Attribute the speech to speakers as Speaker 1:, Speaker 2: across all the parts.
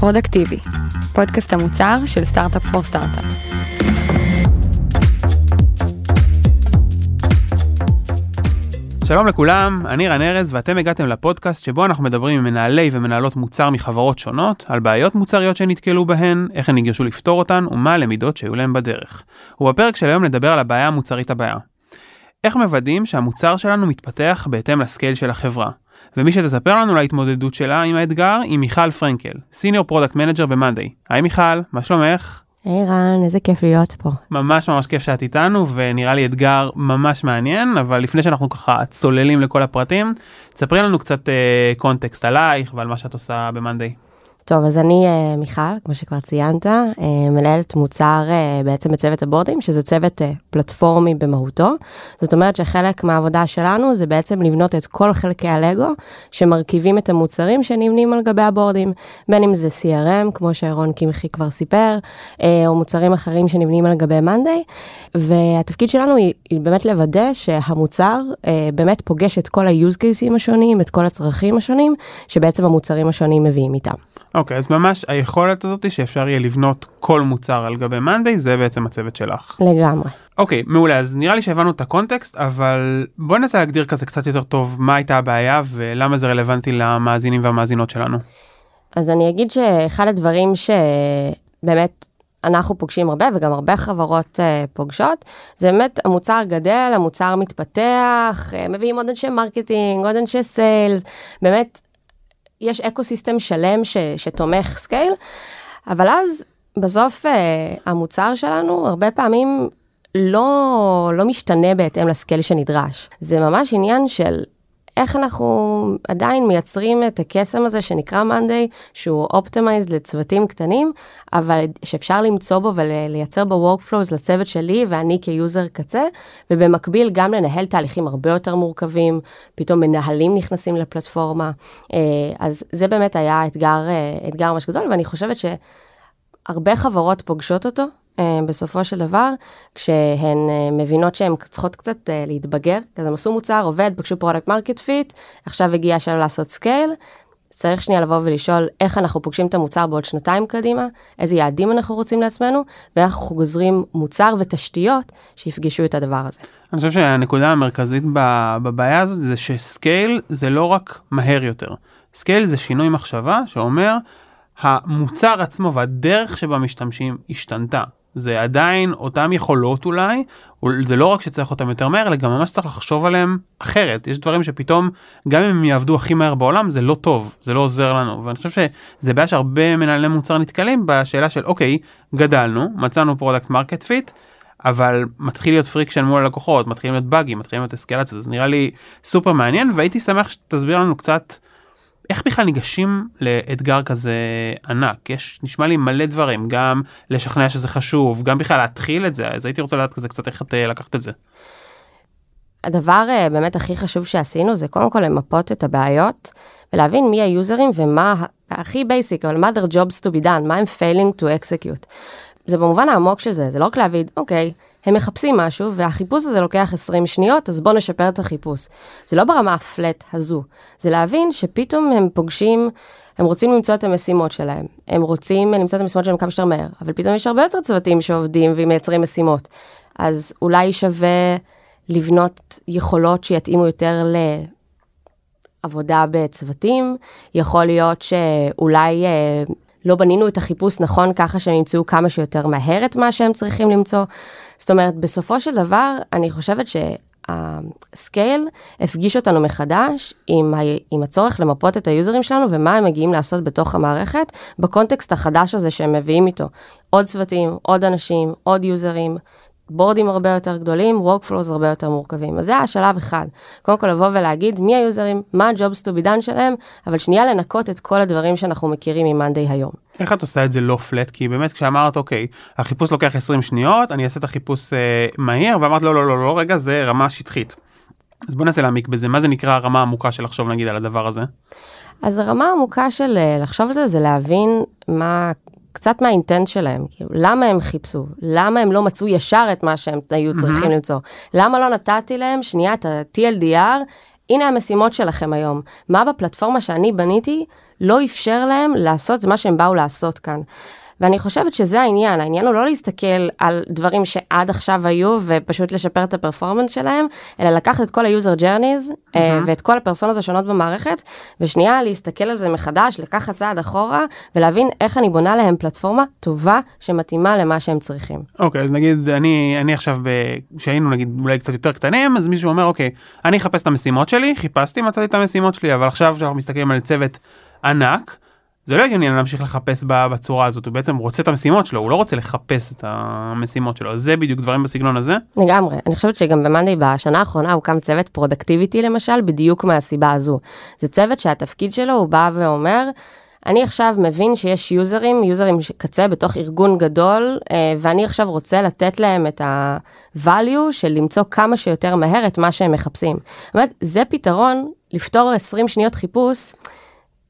Speaker 1: Productive, פודקאסט המוצר של Startup for Startup.
Speaker 2: שלום לכולם, אני רן ארז ואתם הגעתם לפודקאסט שבו אנחנו מדברים עם מנהלי ומנהלות מוצר מחברות שונות, על בעיות מוצריות שנתקלו בהן, איך הן ניגשו לפתור אותן ומה הלמידות שהיו להם בדרך. ובפרק של היום נדבר על הבעיה המוצרית הבאה. איך מוודאים שהמוצר שלנו מתפתח בהתאם ל scale של החברה. ומי שתספר לנו להתמודדות שלה עם האתגר היא מיכל פרנקל, senior product manager ב monday. היי מיכל, מה שלומך?
Speaker 3: היי רן, איזה כיף להיות פה.
Speaker 2: ממש ממש כיף שאת איתנו ונראה לי אתגר ממש מעניין אבל לפני שאנחנו ככה צוללים לכל הפרטים תספרי לנו קצת אה, context עלייך ועל מה שאת עושה ב monday.
Speaker 3: טוב, אז אני uh, מיכל, כמו שכבר ציינת, uh, מנהלת מוצר uh, בעצם בצוות הבורדים, שזה צוות פלטפורמי במהותו. זאת אומרת שחלק מהעבודה שלנו זה בעצם לבנות את כל חלקי הלגו שמרכיבים את המוצרים שנמנים על גבי הבורדים, בין אם זה CRM, כמו שאירון קמחי כבר סיפר, או מוצרים אחרים שנמנים על גבי מאנדיי, והתפקיד שלנו היא, היא באמת לוודא שהמוצר באמת פוגש את כל ה-use cases השונים, את כל הצרכים השונים, שבעצם המוצרים השונים מביאים איתם.
Speaker 2: אוקיי, okay, אז ממש היכולת הזאת שאפשר יהיה לבנות כל מוצר על גבי מאנדיי, זה בעצם הצוות שלך.
Speaker 3: לגמרי.
Speaker 2: אוקיי, okay, מעולה, אז נראה לי שהבנו את ה context, אבל בוא ננסה להגדיר כזה קצת יותר טוב מה הייתה הבעיה ולמה זה רלוונטי למאזינים והמאזינות שלנו.
Speaker 3: אז אני אגיד שאחד הדברים שבאמת אנחנו פוגשים הרבה וגם הרבה חברות uh, פוגשות, זה באמת המוצר גדל, המוצר מתפתח, uh, מביאים עוד אנשי marketing, עוד אנשי sales, באמת יש ecosystem שלם ש, שתומך scale, אבל אז בסוף uh, המוצר שלנו הרבה פעמים לא, לא משתנה בהתאם ל scale שנדרש. זה ממש עניין של איך אנחנו עדיין מייצרים את הקסם הזה שנקרא monday, שהוא optimized לצוותים קטנים, אבל שאפשר למצוא בו ולייצר בו workflows לצוות שלי ואני כ user קצה, ובמקביל גם לנהל תהליכים הרבה יותר מורכבים, פתאום מנהלים נכנסים לפלטפורמה. אה, אז זה באמת היה אתגר, אה, אתגר ממש גדול, ואני חושבת שהרבה חברות פוגשות אותו, בסופו של דבר, כשהן אה, מבינות שהן צריכות קצת אה, להתבגר, אז הם עשו מוצר, עובד, פגשו product market fit, עכשיו הגיע השלב לעשות scale, צריך שנייה לבוא ולשאול איך אנחנו פוגשים את המוצר בעוד שנתיים קדימה, איזה יעדים אנחנו רוצים לעצמנו, ואיך אנחנו גוזרים מוצר ותשתיות שיפגשו את הדבר הזה.
Speaker 2: אני חושב שהנקודה המרכזית בבעיה הזאת זה ש scale זה לא רק מהר יותר. scale זה שינוי מחשבה שאומר המוצר עצמו והדרך שבה משתמשים השתנתה. זה עדיין אותם יכולות אולי, זה לא רק שצריך אותם יותר מהר, אלא גם ממש צריך לחשוב עליהם אחרת. יש דברים שפתאום, גם אם הם יעבדו הכי מהר בעולם, זה לא טוב, זה לא עוזר לנו. ואני חושב שזה בעיה שהרבה מנהלי מוצר נתקלים בשאלה של אוקיי, גדלנו, מצאנו product market fit, אבל מתחיל להיות friction מול הלקוחות, מתחילים להיות באגים, מתחילים להיות אסקלציות, אז נראה לי סופר מעניין, והייתי שמח שתסביר לנו קצת. איך בכלל ניגשים לאתגר כזה ענק? יש, נשמע לי מלא דברים, גם לשכנע שזה חשוב, גם בכלל להתחיל את זה, אז הייתי רוצה לדעת כזה קצת איך את אה, לקחת את זה.
Speaker 3: הדבר אה, באמת הכי חשוב שעשינו זה קודם כל למפות את הבעיות ולהבין מי היוזרים ומה הכי basic, אבל מה their jobs to be done, מה הם failing to execute. זה במובן העמוק של זה, זה לא רק להגיד, אוקיי, הם מחפשים משהו, והחיפוש הזה לוקח 20 שניות, אז בואו נשפר את החיפוש. זה לא ברמה הפלט הזו, זה להבין שפתאום הם פוגשים, הם רוצים למצוא את המשימות שלהם, הם רוצים למצוא את המשימות שלהם כמה שיותר מהר, אבל פתאום יש הרבה יותר צוותים שעובדים ומייצרים משימות. אז אולי שווה לבנות יכולות שיתאימו יותר ל... עבודה בצוותים, יכול להיות שאולי אה, לא בנינו את החיפוש נכון ככה שהם ימצאו כמה שיותר מהר את מה שהם צריכים למצוא. זאת אומרת, בסופו של דבר, אני חושבת שהסקייל הפגיש אותנו מחדש עם, ה... עם הצורך למפות את היוזרים שלנו ומה הם מגיעים לעשות בתוך המערכת, בקונטקסט החדש הזה שהם מביאים איתו. עוד צוותים, עוד אנשים, עוד יוזרים, בורדים הרבה יותר גדולים, workflows הרבה יותר מורכבים. אז זה השלב אחד. קודם כל לבוא ולהגיד מי היוזרים, מה ה-jobs to be done שלהם, אבל שנייה לנקות את כל הדברים שאנחנו מכירים ממאנדיי היום.
Speaker 2: איך את עושה את זה לא פלט? כי באמת כשאמרת אוקיי, החיפוש לוקח 20 שניות, אני אעשה את החיפוש אה, מהיר, ואמרת לא, לא, לא, לא, רגע, זה רמה שטחית. אז בוא ננסה להעמיק בזה, מה זה נקרא הרמה העמוקה של לחשוב נגיד על הדבר הזה?
Speaker 3: אז הרמה העמוקה של אה, לחשוב על זה, זה להבין מה קצת מהאינטנט שלהם, כאילו, למה הם חיפשו? למה הם לא מצאו ישר את מה שהם היו צריכים mm-hmm. למצוא? למה לא נתתי להם שנייה את ה-TLDR, הנה המשימות שלכם היום. מה בפלטפורמה שאני בניתי לא אפשר להם לעשות מה שהם באו לעשות כאן. ואני חושבת שזה העניין, העניין הוא לא להסתכל על דברים שעד עכשיו היו ופשוט לשפר את הפרפורמנס שלהם, אלא לקחת את כל ה-user journeys mm-hmm. ואת כל הפרסונות השונות במערכת, ושנייה להסתכל על זה מחדש, לקחת צעד אחורה ולהבין איך אני בונה להם פלטפורמה טובה שמתאימה למה שהם צריכים.
Speaker 2: אוקיי, okay, אז נגיד אני, אני עכשיו, כשהיינו נגיד אולי קצת יותר קטנים, אז מישהו אומר, אוקיי, okay, אני אחפש את המשימות שלי, חיפשתי, מצאתי את המשימות שלי, אבל עכשיו כשאנחנו מסתכלים על צוות ענק, זה לא הגיוני להמשיך לחפש בצורה הזאת, הוא בעצם רוצה את המשימות שלו, הוא לא רוצה לחפש את המשימות שלו, זה בדיוק דברים בסגנון הזה.
Speaker 3: לגמרי, אני חושבת שגם ב monday בשנה האחרונה הוקם צוות productivity למשל, בדיוק מהסיבה הזו. זה צוות שהתפקיד שלו הוא בא ואומר, אני עכשיו מבין שיש יוזרים, יוזרים קצה בתוך ארגון גדול, אה, ואני עכשיו רוצה לתת להם את ה-value של למצוא כמה שיותר מהר את מה שהם מחפשים. זאת אומרת, זה פתרון, לפתור 20 שניות חיפוש,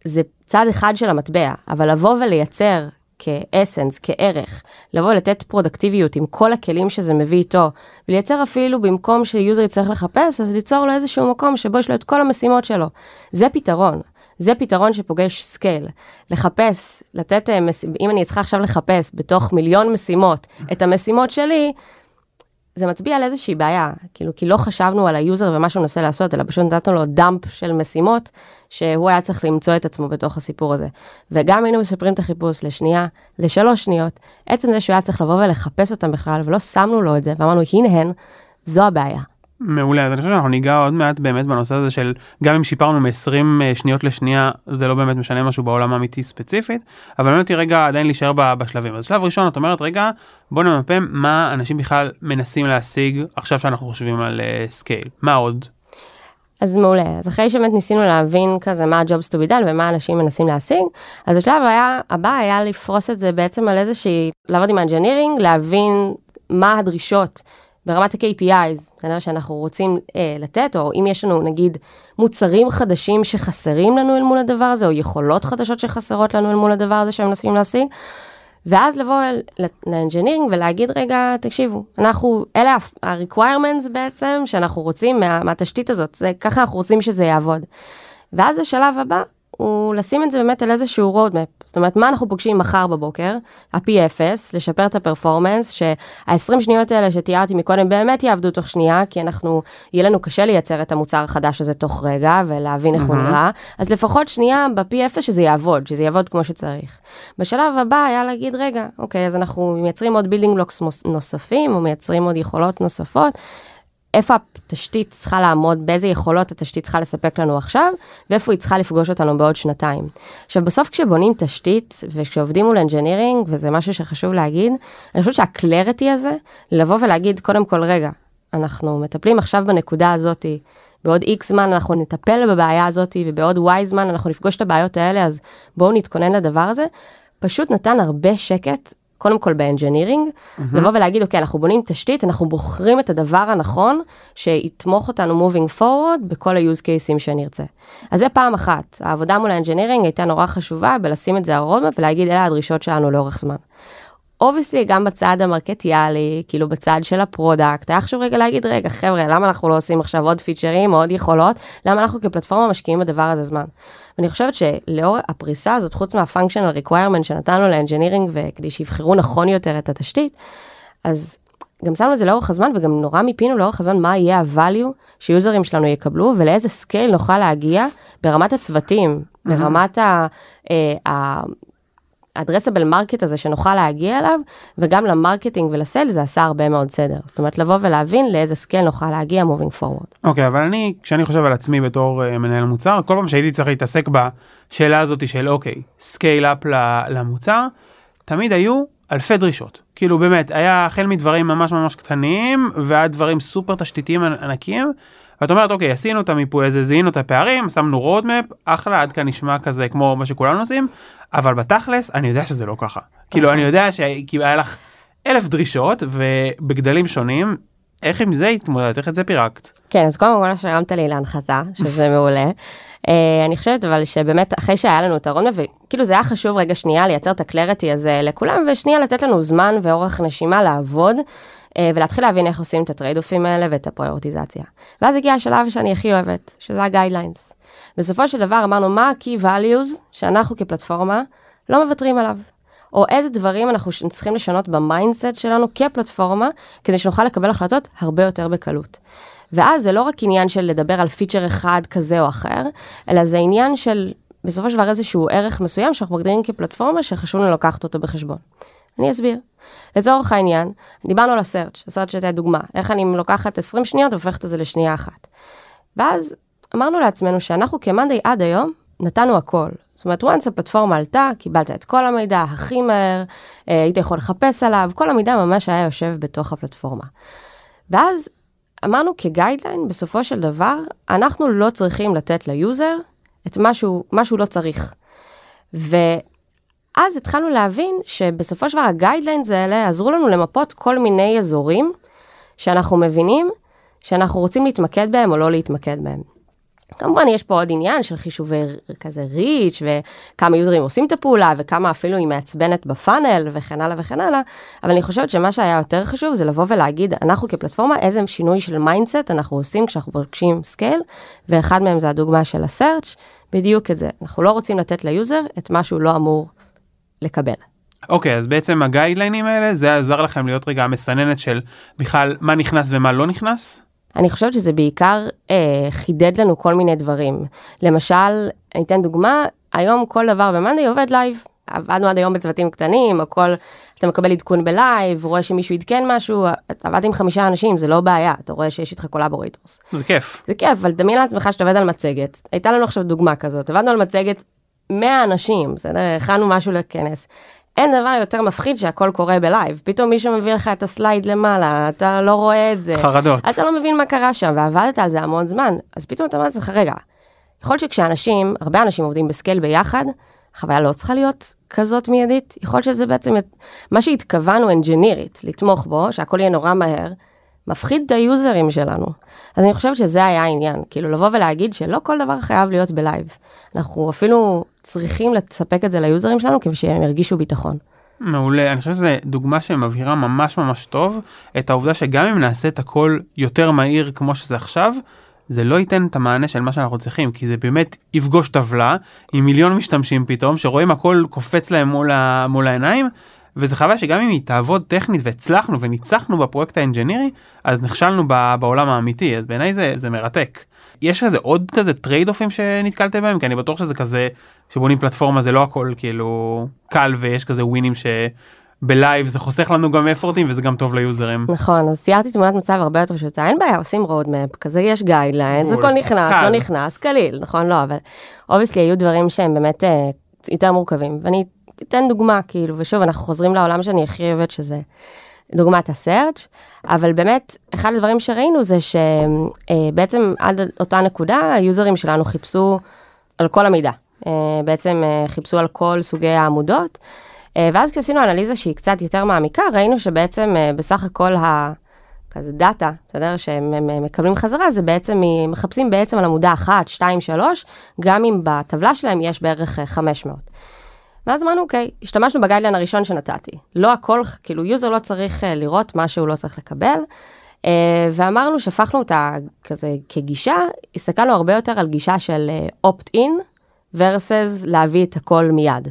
Speaker 3: זה צד אחד של המטבע, אבל לבוא ולייצר כ essence, כערך, לבוא ולתת פרודקטיביות עם כל הכלים שזה מביא איתו, ולייצר אפילו במקום ש user יצטרך לחפש, אז ליצור לו איזשהו מקום שבו יש לו את כל המשימות שלו. זה פתרון. זה פתרון שפוגש scale. לחפש, לתת, אה, אם אני צריכה עכשיו לחפש בתוך מיליון משימות את המשימות שלי, זה מצביע על איזושהי בעיה, כאילו, כי לא חשבנו על ה user ומה שהוא מנסה לעשות, אלא פשוט נתנו לו dump של משימות, שהוא היה צריך למצוא את עצמו בתוך הסיפור הזה. וגם היינו מספרים את החיפוש לשנייה, לשלוש שניות, עצם זה שהוא היה צריך לבוא ולחפש אותם בכלל, ולא שמנו לו את זה, ואמרנו, הנה הן, זו הבעיה.
Speaker 2: מעולה. אז אני חושב שאנחנו ניגע עוד מעט באמת בנושא הזה של גם אם שיפרנו מ-20 אה, שניות לשנייה זה לא באמת משנה משהו בעולם האמיתי ספציפית אבל באמת אותי רגע עדיין להישאר בשלבים. אז שלב ראשון את אומרת רגע בוא נמפה מה אנשים בכלל מנסים להשיג עכשיו שאנחנו חושבים על scale uh, מה עוד.
Speaker 3: אז מעולה. אז אחרי שבאמת ניסינו להבין כזה מה to be done ומה אנשים מנסים להשיג אז השלב היה הבא היה לפרוס את זה בעצם על איזושהי לעבוד עם engineering להבין מה הדרישות ברמת ה-KPIs, בסדר, שאנחנו רוצים אה, לתת, או אם יש לנו נגיד מוצרים חדשים שחסרים לנו אל מול הדבר הזה, או יכולות חדשות שחסרות לנו אל מול הדבר הזה שהם מנסים להשיג, ואז לבוא לאנג'ינירינג ולהגיד רגע, תקשיבו, אנחנו, אלה ה-requirements בעצם שאנחנו רוצים מה, מהתשתית הזאת, זה ככה אנחנו רוצים שזה יעבוד. ואז השלב הבא הוא לשים את זה באמת על איזשהו roadmap. זאת אומרת, מה אנחנו פוגשים מחר בבוקר? ה-P0, לשפר את הפרפורמנס, שה-20 שניות האלה שתיארתי מקודם באמת יעבדו תוך שנייה, כי אנחנו, יהיה לנו קשה לייצר את המוצר החדש הזה תוך רגע ולהבין איך. הוא נראה, אז לפחות שנייה ב-P0 שזה יעבוד, שזה יעבוד כמו שצריך. בשלב הבא היה להגיד, רגע, אוקיי, אז אנחנו מייצרים עוד building blocks נוספים, או מייצרים עוד יכולות נוספות. איפה התשתית צריכה לעמוד, באיזה יכולות התשתית צריכה לספק לנו עכשיו, ואיפה היא צריכה לפגוש אותנו בעוד שנתיים. עכשיו בסוף כשבונים תשתית וכשעובדים מול engineering, וזה משהו שחשוב להגיד, אני חושבת שה clarity הזה, לבוא ולהגיד קודם כל רגע, אנחנו מטפלים עכשיו בנקודה הזאתי, בעוד X זמן אנחנו נטפל בבעיה הזאתי, ובעוד Y זמן אנחנו נפגוש את הבעיות האלה, אז בואו נתכונן לדבר הזה. פשוט נתן הרבה שקט קודם כל ב engineering, mm-hmm. לבוא ולהגיד, אוקיי, אנחנו בונים תשתית, אנחנו בוחרים את הדבר הנכון שיתמוך אותנו moving forward בכל ה-use cases שנרצה. אז זה פעם אחת, העבודה מול ה engineering הייתה נורא חשובה בלשים את זה על roadmap ולהגיד, אלה הדרישות שלנו לאורך זמן. obviously גם בצד המרקטיאלי, כאילו בצד של ה product, היה חשוב רגע להגיד, רגע חבר'ה, למה אנחנו לא עושים עכשיו עוד פיצ'רים, עוד יכולות, למה אנחנו כפלטפורמה משקיעים בדבר הזה זמן. ואני חושבת שלאור הפריסה הזאת, חוץ מה-functional requirement שנתנו ל engineering וכדי שיבחרו נכון יותר את התשתית, אז גם שמנו את זה לאורך הזמן וגם נורא מיפינו לאורך הזמן מה יהיה ה-value שיוזרים שלנו יקבלו ולאיזה scale נוכל להגיע ברמת הצוותים. ברמת ה... ה addressable market הזה שנוכל להגיע אליו, וגם ל marketing ול sales זה עשה הרבה מאוד סדר. זאת אומרת, לבוא ולהבין לאיזה scale נוכל להגיע moving forward.
Speaker 2: אוקיי, אבל אני, כשאני חושב על עצמי בתור uh, מנהל מוצר, כל פעם שהייתי צריך להתעסק בשאלה הזאת של אוקיי, scale up למוצר, תמיד היו אלפי דרישות. כאילו באמת, היה החל מדברים ממש ממש קטנים, ועד דברים סופר תשתיתיים ענקיים. ואת אומרת אוקיי עשינו את המיפוי הזה זיהינו את הפערים שמנו roadmap אחלה עד כאן נשמע כזה כמו מה שכולנו עושים אבל בתכלס אני יודע שזה לא ככה כאילו אני יודע שהיה לך אלף דרישות ובגדלים שונים איך עם זה התמודדת איך את זה פירקת.
Speaker 3: כן אז קודם כל שהרמת לי להנחתה שזה מעולה. Uh, אני חושבת אבל שבאמת אחרי שהיה לנו את ה roadmap וכאילו זה היה חשוב רגע שנייה לייצר את ה clarity הזה לכולם ושנייה לתת לנו זמן ואורך נשימה לעבוד ולהתחיל להבין איך עושים את ה trade off ים האלה ואת הפריורטיזציה. ואז הגיע השלב שאני הכי אוהבת, שזה ה guidelines. בסופו של דבר אמרנו מה ה-key values שאנחנו כפלטפורמה לא מוותרים עליו. או איזה דברים אנחנו צריכים לשנות ב mindset שלנו כפלטפורמה, כדי שנוכל לקבל החלטות הרבה יותר בקלות. ואז זה לא רק עניין של לדבר על פיצ'ר אחד כזה או אחר, אלא זה עניין של בסופו של דבר איזשהו ערך מסוים שאנחנו מגדירים כפלטפורמה שחשוב לנו לקחת אותו בחשבון. אני אסביר. לצורך העניין, דיברנו על ה search, ה search הייתה דוגמה, איך אני לוקחת 20 שניות והופכת את זה לשנייה אחת. ואז אמרנו לעצמנו שאנחנו כ monday עד היום נתנו הכל. זאת אומרת, once הפלטפורמה עלתה, קיבלת את כל המידע הכי מהר, אה, היית יכול לחפש עליו, כל המידע ממש היה יושב בתוך הפלטפורמה. ואז אמרנו כ guideline, בסופו של דבר, אנחנו לא צריכים לתת ל user את מה שהוא, לא צריך. ואז התחלנו להבין שבסופו של דבר ה guidelines האלה עזרו לנו למפות כל מיני אזורים שאנחנו מבינים שאנחנו רוצים להתמקד בהם או לא להתמקד בהם. כמובן יש פה עוד עניין של חישובי כזה reach וכמה יוזרים עושים את הפעולה וכמה אפילו היא מעצבנת ב funnel וכן הלאה וכן הלאה, אבל אני חושבת שמה שהיה יותר חשוב זה לבוא ולהגיד אנחנו כפלטפורמה איזה שינוי של mindset אנחנו עושים כשאנחנו פוגשים scale? ואחד מהם זה הדוגמה של ה search בדיוק את זה. אנחנו לא רוצים לתת ל user את מה שהוא לא אמור לקבל.
Speaker 2: אוקיי okay, אז בעצם הגיידליינים האלה זה עזר לכם להיות רגע המסננת של בכלל מה נכנס ומה לא נכנס.
Speaker 3: אני חושבת שזה בעיקר אה, חידד לנו כל מיני דברים. למשל, אני אתן דוגמה, היום כל דבר ב monday עובד live. עבדנו עד היום בצוותים קטנים, הכל, אתה מקבל עדכון ב live, רואה שמישהו עדכן משהו, אתה עבד עם חמישה אנשים, זה לא בעיה, אתה רואה שיש איתך collaborators.
Speaker 2: זה כיף.
Speaker 3: זה כיף, אבל דמיין לעצמך שאתה עובד על מצגת, הייתה לנו עכשיו דוגמה כזאת, עבדנו על מצגת 100 אנשים, בסדר? הכנו משהו לכנס. אין דבר יותר מפחיד שהכל קורה ב live. פתאום מישהו מביא לך את ה slide למעלה, אתה לא רואה את זה.
Speaker 2: חרדות.
Speaker 3: אתה לא מבין מה קרה שם, ועבדת על זה המון זמן. אז פתאום אתה אומר לעצמך, רגע, יכול להיות שכשאנשים, הרבה אנשים עובדים ב scale ביחד, החוויה לא צריכה להיות כזאת מיידית. יכול להיות שזה בעצם מה שהתכוונו אנג'ינירית, לתמוך בו, שהכל יהיה נורא מהר, מפחיד את היוזרים שלנו. אז אני חושבת שזה היה העניין, כאילו לבוא ולהגיד שלא כל דבר חייב להיות ב live. אנחנו אפילו צריכים לספק את זה ליוזרים שלנו כדי שהם ירגישו ביטחון.
Speaker 2: מעולה, אני חושב שזו דוגמה שמבהירה ממש ממש טוב את העובדה שגם אם נעשה את הכל יותר מהיר כמו שזה עכשיו, זה לא ייתן את המענה של מה שאנחנו צריכים, כי זה באמת יפגוש טבלה עם מיליון משתמשים פתאום, שרואים הכל קופץ להם מול, ה... מול העיניים, וזה חוויה שגם אם היא תעבוד טכנית והצלחנו וניצחנו בפרויקט האנג'ינירי, אז נכשלנו בעולם האמיתי, אז בעיניי זה, זה מרתק. יש איזה עוד כזה trade off ים שנתקלתם בהם? כי אני בטוח שזה כזה, שבונים פלטפורמה זה לא הכל כאילו קל ויש כזה ווינים ש... ב live זה חוסך לנו גם אפורטים וזה גם טוב ליוזרים.
Speaker 3: נכון אז ציירתי תמונת מצב הרבה יותר פשוטה אין בעיה עושים roadmap כזה יש guideline זה הכל נכנס קל. לא נכנס קליל נכון לא אבל obviously היו דברים שהם באמת אה, יותר מורכבים ואני אתן דוגמה כאילו ושוב אנחנו חוזרים לעולם שאני הכי אוהבת שזה דוגמת ה search אבל באמת אחד הדברים שראינו זה שבעצם עד אותה נקודה היוזרים שלנו חיפשו על כל המידע אה, בעצם אה, חיפשו על כל סוגי העמודות אה, ואז כשעשינו אנליזה שהיא קצת יותר מעמיקה ראינו שבעצם בסך הכל ה... כזה דאטה, בסדר? שהם מקבלים חזרה, זה בעצם, מחפשים בעצם על עמודה 1, 2, 3, גם אם בטבלה שלהם יש בערך 500. ואז אמרנו, אוקיי, השתמשנו ב guideline הראשון שנתתי. לא הכל, כאילו, יוזר לא צריך אה, לראות מה שהוא לא צריך לקבל. אה, ואמרנו, שפכנו אותה כזה כגישה, הסתכלנו הרבה יותר על גישה של opt-in, אה, versus להביא את הכל מיד.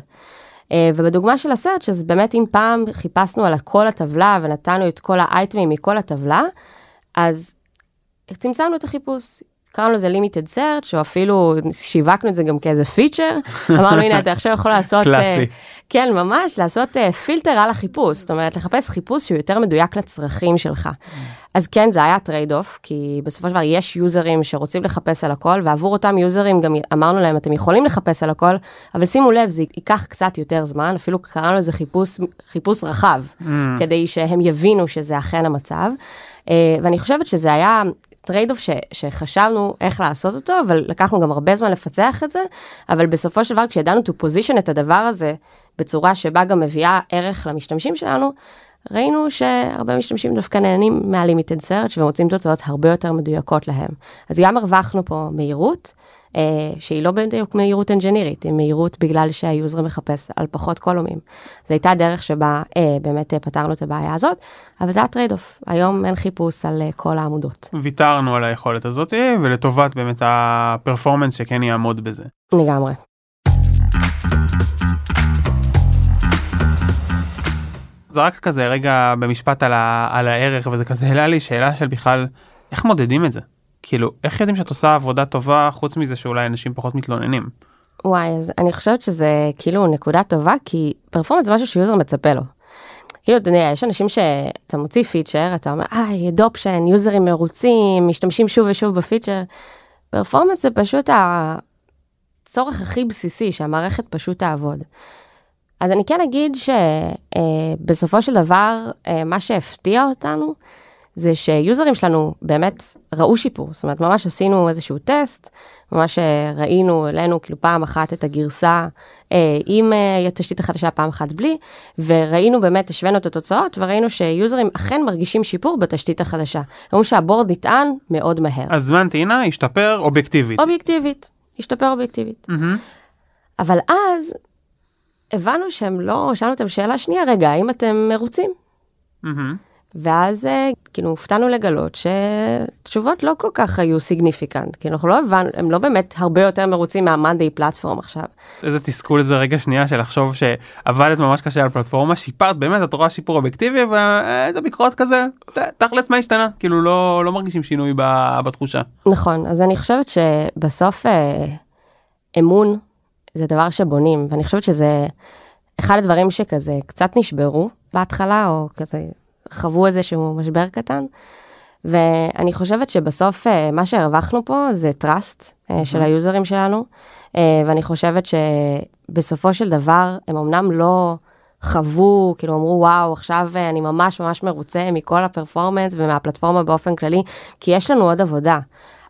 Speaker 3: ובדוגמה של הסרט, אז באמת אם פעם חיפשנו על כל הטבלה ונתנו את כל האייטמים מכל הטבלה, אז צמצמנו את החיפוש. קראנו לזה limited search, או אפילו שיווקנו את זה גם כאיזה פיצ'ר, אמרנו הנה אתה עכשיו יכול לעשות,
Speaker 2: קלאסי. אה,
Speaker 3: כן ממש, לעשות פילטר על החיפוש, זאת אומרת לחפש חיפוש שהוא יותר מדויק לצרכים שלך. אז כן זה היה trade-off, כי בסופו של דבר יש יוזרים שרוצים לחפש על הכל, ועבור אותם יוזרים גם אמרנו להם אתם יכולים לחפש על הכל, אבל שימו לב זה ייקח קצת יותר זמן, אפילו קראנו לזה חיפוש, חיפוש רחב, mm. כדי שהם יבינו שזה אכן המצב. אה, ואני חושבת שזה היה trade-off שחשבנו איך לעשות אותו, אבל לקחנו גם הרבה זמן לפצח את זה, אבל בסופו של דבר כשידענו to position את הדבר הזה בצורה שבה גם מביאה ערך למשתמשים שלנו, ראינו שהרבה משתמשים דווקא נהנים מה-limited search ומוצאים תוצאות הרבה יותר מדויקות להם. אז גם הרווחנו פה מהירות שהיא לא בדיוק מהירות אנג'ינירית, היא מהירות בגלל שהיוזר מחפש על פחות קולומים. זו הייתה דרך שבה אה, באמת אה, פתרנו את הבעיה הזאת, אבל זה ה trade-off, היום אין חיפוש על אה, כל העמודות.
Speaker 2: ויתרנו על היכולת הזאת ולטובת באמת ה performance שכן יעמוד בזה.
Speaker 3: לגמרי.
Speaker 2: זה רק כזה רגע במשפט על, ה, על הערך וזה כזה העלה לי שאלה של בכלל איך מודדים את זה כאילו איך יודעים שאת עושה עבודה טובה חוץ מזה שאולי אנשים פחות מתלוננים.
Speaker 3: וואי אז אני חושבת שזה כאילו נקודה טובה כי performance זה משהו שיוזר מצפה לו. כאילו אתה יודע יש אנשים שאתה מוציא פיצ'ר אתה אומר high adoption יוזרים מרוצים משתמשים שוב ושוב בפיצ'ר. performance זה פשוט הצורך הכי בסיסי שהמערכת פשוט תעבוד. אז אני כן אגיד שבסופו אה, של דבר, אה, מה שהפתיע אותנו, זה שיוזרים שלנו באמת ראו שיפור, זאת אומרת ממש עשינו איזשהו טסט, ממש ראינו אלינו כאילו פעם אחת את הגרסה אה, עם אה, התשתית החדשה פעם אחת בלי, וראינו באמת, השווינו את התוצאות וראינו שיוזרים אכן מרגישים שיפור בתשתית החדשה. אמרו שהבורד נטען מאוד מהר.
Speaker 2: אז זמן טעינה השתפר אובייקטיבית.
Speaker 3: אובייקטיבית, השתפר אובייקטיבית. Mm-hmm. אבל אז הבנו שהם לא, שאלנו אותם שאלה שנייה, רגע, האם אתם מרוצים? Mm-hmm. ואז אה, כאילו הופתענו לגלות שתשובות לא כל כך היו סיגניפיקנט, כי אנחנו לא הבנו, הם לא באמת הרבה יותר מרוצים מהמאנדיי פלטפורם עכשיו.
Speaker 2: איזה תסכול זה רגע שנייה של לחשוב שעבדת ממש קשה על פלטפורמה, שיפרת באמת, את רואה שיפור אובייקטיבי ואיזה ביקורות כזה, תכלס מה השתנה, כאילו לא, לא מרגישים שינוי בתחושה.
Speaker 3: נכון, אז אני חושבת שבסוף אה, אמון זה דבר שבונים, ואני חושבת שזה אחד הדברים שכזה קצת נשברו בהתחלה, או כזה חוו איזשהו משבר קטן. ואני חושבת שבסוף אה, מה שהרווחנו פה זה trust mm-hmm. של היוזרים שלנו, אה, ואני חושבת שבסופו של דבר הם אמנם לא חוו, כאילו אמרו וואו עכשיו אני ממש ממש מרוצה מכל הפרפורמנס ומהפלטפורמה באופן כללי, כי יש לנו עוד עבודה.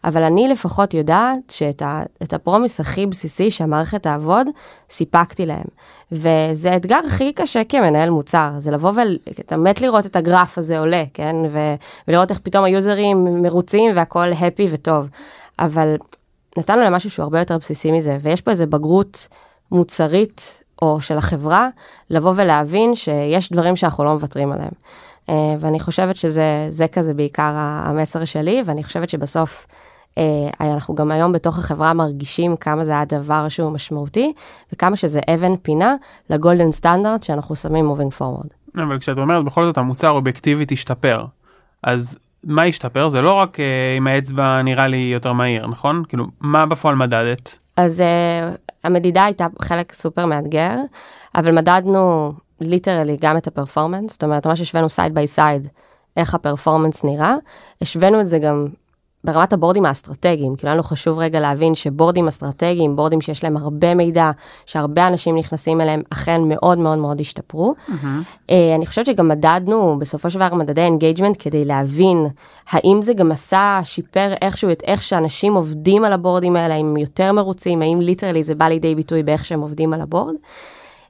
Speaker 3: אבל אני לפחות יודעת שאת הפרומיס הכי בסיסי שהמערכת תעבוד, סיפקתי להם. וזה האתגר הכי קשה כמנהל מוצר, זה לבוא ואתה מת לראות את הגרף הזה עולה, כן? ו, ולראות איך פתאום היוזרים מרוצים והכל הפי וטוב. אבל נתנו להם משהו שהוא הרבה יותר בסיסי מזה, ויש פה איזה בגרות מוצרית או של החברה, לבוא ולהבין שיש דברים שאנחנו לא מוותרים עליהם. Uh, ואני חושבת שזה כזה בעיקר המסר שלי, ואני חושבת שבסוף אה, אנחנו גם היום בתוך החברה מרגישים כמה זה הדבר שהוא משמעותי, וכמה שזה אבן פינה לגולדן סטנדרט שאנחנו שמים moving forward.
Speaker 2: אבל כשאת אומרת בכל זאת המוצר אובייקטיבית השתפר, אז מה השתפר? זה לא רק אה, עם האצבע נראה לי יותר מהיר, נכון? כאילו, מה בפועל מדדת?
Speaker 3: אז אה, המדידה הייתה חלק סופר מאתגר, אבל מדדנו literally גם את ה performance, זאת אומרת, ממש השווינו side by side איך ה performance נראה, השווינו את זה גם ברמת הבורדים האסטרטגיים, כאילו לנו חשוב רגע להבין שבורדים אסטרטגיים, בורדים שיש להם הרבה מידע, שהרבה אנשים נכנסים אליהם, אכן מאוד מאוד מאוד השתפרו. Mm-hmm. אה, אני חושבת שגם מדדנו בסופו של דבר מדדי engagement כדי להבין האם זה גם עשה, שיפר איכשהו את איך שאנשים עובדים על הבורדים האלה, האם הם יותר מרוצים, האם literally זה בא לידי ביטוי באיך שהם עובדים על הבורד.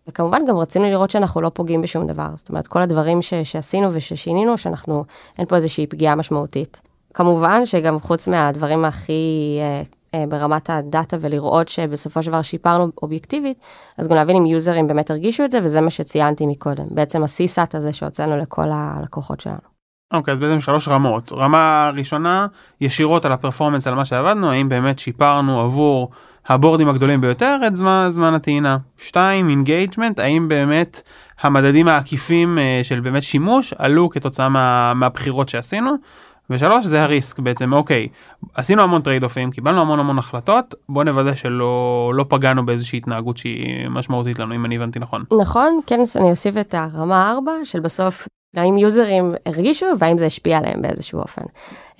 Speaker 3: וכמובן גם רצינו לראות שאנחנו לא פוגעים בשום דבר, זאת אומרת כל הדברים ש- שעשינו וששינינו, שאנחנו, אין פה איזושהי פגיעה משמעותית. כמובן שגם חוץ מהדברים הכי אה, אה, ברמת הדאטה ולראות שבסופו של דבר שיפרנו אובייקטיבית, אז גם להבין אם יוזרים באמת הרגישו את זה, וזה מה שציינתי מקודם, בעצם ה-CSAT הזה שהוצאנו לכל הלקוחות שלנו.
Speaker 2: אוקיי, okay, אז בעצם שלוש רמות. רמה ראשונה, ישירות על ה performance, על מה שעבדנו, האם באמת שיפרנו עבור הבורדים הגדולים ביותר את זמן, זמן הטעינה. שתיים, engagement, האם באמת המדדים העקיפים אה, של באמת שימוש עלו כתוצאה מה, מהבחירות שעשינו. ושלוש זה ה risk בעצם אוקיי עשינו המון trade-אופים קיבלנו המון המון החלטות בוא נוודא שלא לא פגענו באיזושהי התנהגות שהיא משמעותית לנו אם אני הבנתי נכון.
Speaker 3: נכון כן אני אוסיף את הרמה 4 של בסוף האם יוזרים הרגישו והאם זה השפיע עליהם באיזשהו אופן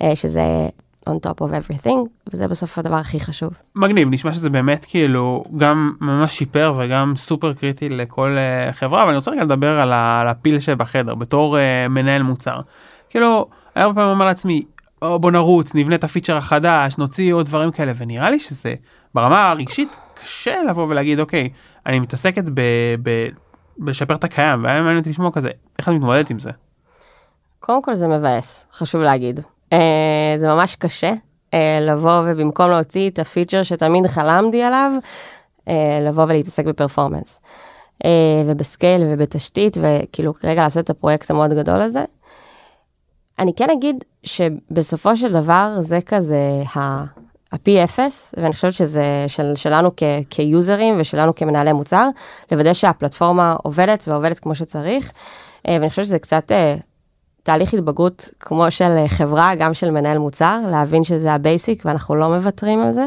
Speaker 3: אה, שזה on top of everything וזה בסוף הדבר הכי חשוב.
Speaker 2: מגניב נשמע שזה באמת כאילו גם ממש שיפר וגם סופר קריטי לכל uh, חברה אבל אני רוצה רגע לדבר על, על הפיל שבחדר בתור uh, מנהל מוצר. כאילו הרבה פעמים אומר לעצמי, או בוא נרוץ, נבנה את הפיצ'ר החדש, נוציא עוד דברים כאלה, ונראה לי שזה ברמה הרגשית קשה לבוא ולהגיד, אוקיי, אני מתעסקת ב... ב לשפר את הקיים, והיה מעניין אותי לשמוע כזה, איך את מתמודדת עם זה?
Speaker 3: קודם כל זה מבאס, חשוב להגיד. אה, זה ממש קשה, אה, לבוא ובמקום להוציא את הפיצ'ר שתמיד חלמתי עליו, אה, לבוא ולהתעסק בפרפורמנס. אה, ובסקייל ובתשתית, וכאילו רגע לעשות את הפרויקט המאוד גדול הזה. אני כן אגיד שבסופו של דבר זה כזה ה-P0, ואני חושבת שזה של, שלנו כ- כיוזרים ושלנו כמנהלי מוצר, לוודא שהפלטפורמה עובדת ועובדת כמו שצריך, ואני חושבת שזה קצת תהליך התבגרות כמו של אה, חברה, גם של מנהל מוצר, להבין שזה ה basic ואנחנו לא מוותרים על זה.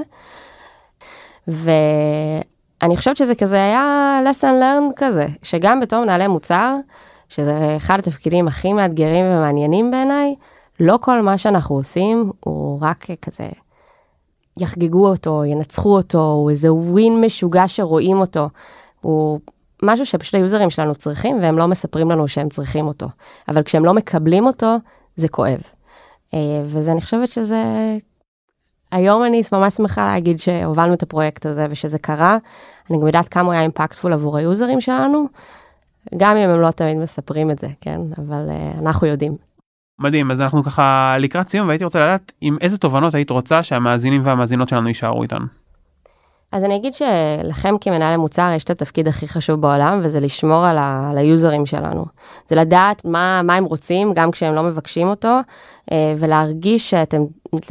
Speaker 3: ואני חושבת שזה כזה היה lesson learned כזה, שגם בתור מנהלי מוצר, שזה אחד התפקידים הכי מאתגרים ומעניינים בעיניי, לא כל מה שאנחנו עושים הוא רק כזה יחגגו אותו, ינצחו אותו, הוא איזה ווין משוגע שרואים אותו. הוא משהו שפשוט היוזרים שלנו צריכים והם לא מספרים לנו שהם צריכים אותו. אבל כשהם לא מקבלים אותו, זה כואב. אה, וזה, אני חושבת שזה... היום אני ממש שמחה להגיד שהובלנו את הפרויקט הזה ושזה קרה. אני גם יודעת כמה הוא היה אימפקטפול עבור היוזרים שלנו, גם אם הם לא תמיד מספרים את זה, כן? אבל uh, אנחנו יודעים.
Speaker 2: מדהים, אז אנחנו ככה לקראת סיום והייתי רוצה לדעת עם איזה תובנות היית רוצה שהמאזינים והמאזינות שלנו יישארו איתנו.
Speaker 3: אז אני אגיד שלכם כמנהל המוצר יש את התפקיד הכי חשוב בעולם, וזה לשמור על, ה- על היוזרים שלנו. זה לדעת מה, מה הם רוצים, גם כשהם לא מבקשים אותו, אה, ולהרגיש שאתם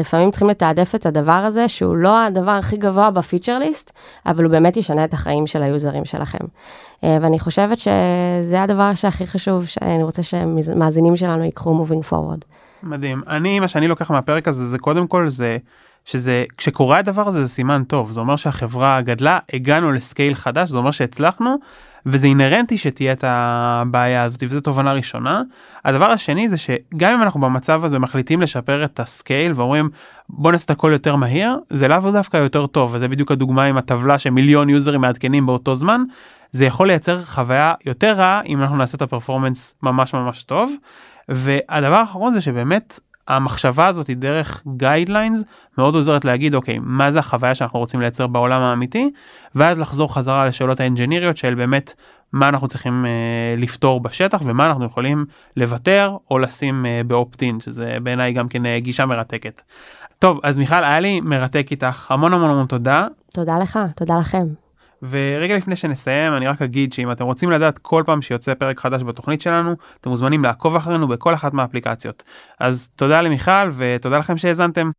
Speaker 3: לפעמים צריכים לתעדף את הדבר הזה, שהוא לא הדבר הכי גבוה בפיצ'ר ליסט, אבל הוא באמת ישנה את החיים של היוזרים שלכם. אה, ואני חושבת שזה הדבר שהכי חשוב, שאני רוצה שמאזינים שלנו ייקחו moving forward.
Speaker 2: מדהים. אני, מה שאני לוקח מהפרק הזה, זה קודם כל זה... שזה כשקורה הדבר הזה זה סימן טוב זה אומר שהחברה גדלה הגענו ל scale חדש זה אומר שהצלחנו וזה אינהרנטי שתהיה את הבעיה הזאת וזו תובנה ראשונה. הדבר השני זה שגם אם אנחנו במצב הזה מחליטים לשפר את ה scale ואומרים בוא נעשה את הכל יותר מהיר זה לאו דווקא יותר טוב וזה בדיוק הדוגמה עם הטבלה שמיליון יוזרים מעדכנים באותו זמן זה יכול לייצר חוויה יותר רעה אם אנחנו נעשה את ה performance ממש ממש טוב. והדבר האחרון זה שבאמת המחשבה הזאת היא דרך guidelines מאוד עוזרת להגיד אוקיי מה זה החוויה שאנחנו רוצים לייצר בעולם האמיתי ואז לחזור חזרה לשאלות האנג'יניריות של באמת מה אנחנו צריכים אה, לפתור בשטח ומה אנחנו יכולים לוותר או לשים אה, באופטין שזה בעיניי גם כן אה, גישה מרתקת. טוב אז מיכל היה לי מרתק איתך המון המון המון תודה.
Speaker 3: תודה לך תודה לכם.
Speaker 2: ורגע לפני שנסיים אני רק אגיד שאם אתם רוצים לדעת כל פעם שיוצא פרק חדש בתוכנית שלנו אתם מוזמנים לעקוב אחרינו בכל אחת מהאפליקציות. אז תודה למיכל ותודה לכם שהאזנתם.